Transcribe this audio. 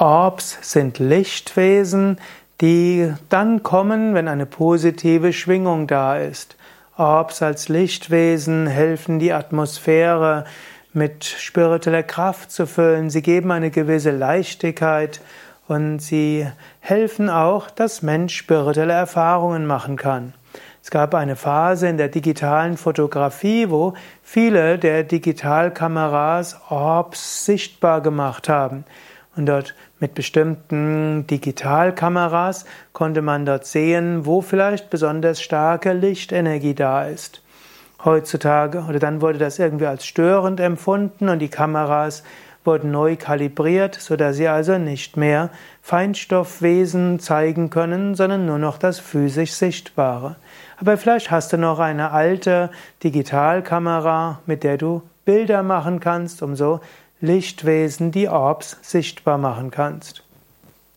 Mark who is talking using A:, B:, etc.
A: Orbs sind Lichtwesen, die dann kommen, wenn eine positive Schwingung da ist. Orbs als Lichtwesen helfen die Atmosphäre mit spiritueller Kraft zu füllen. Sie geben eine gewisse Leichtigkeit und sie helfen auch, dass Mensch spirituelle Erfahrungen machen kann. Es gab eine Phase in der digitalen Fotografie, wo viele der Digitalkameras Orbs sichtbar gemacht haben. Und dort mit bestimmten Digitalkameras konnte man dort sehen, wo vielleicht besonders starke Lichtenergie da ist. Heutzutage, oder dann wurde das irgendwie als störend empfunden und die Kameras wurden neu kalibriert, so dass sie also nicht mehr Feinstoffwesen zeigen können, sondern nur noch das physisch Sichtbare. Aber vielleicht hast du noch eine alte Digitalkamera, mit der du Bilder machen kannst, um so Lichtwesen, die Orbs, sichtbar machen kannst.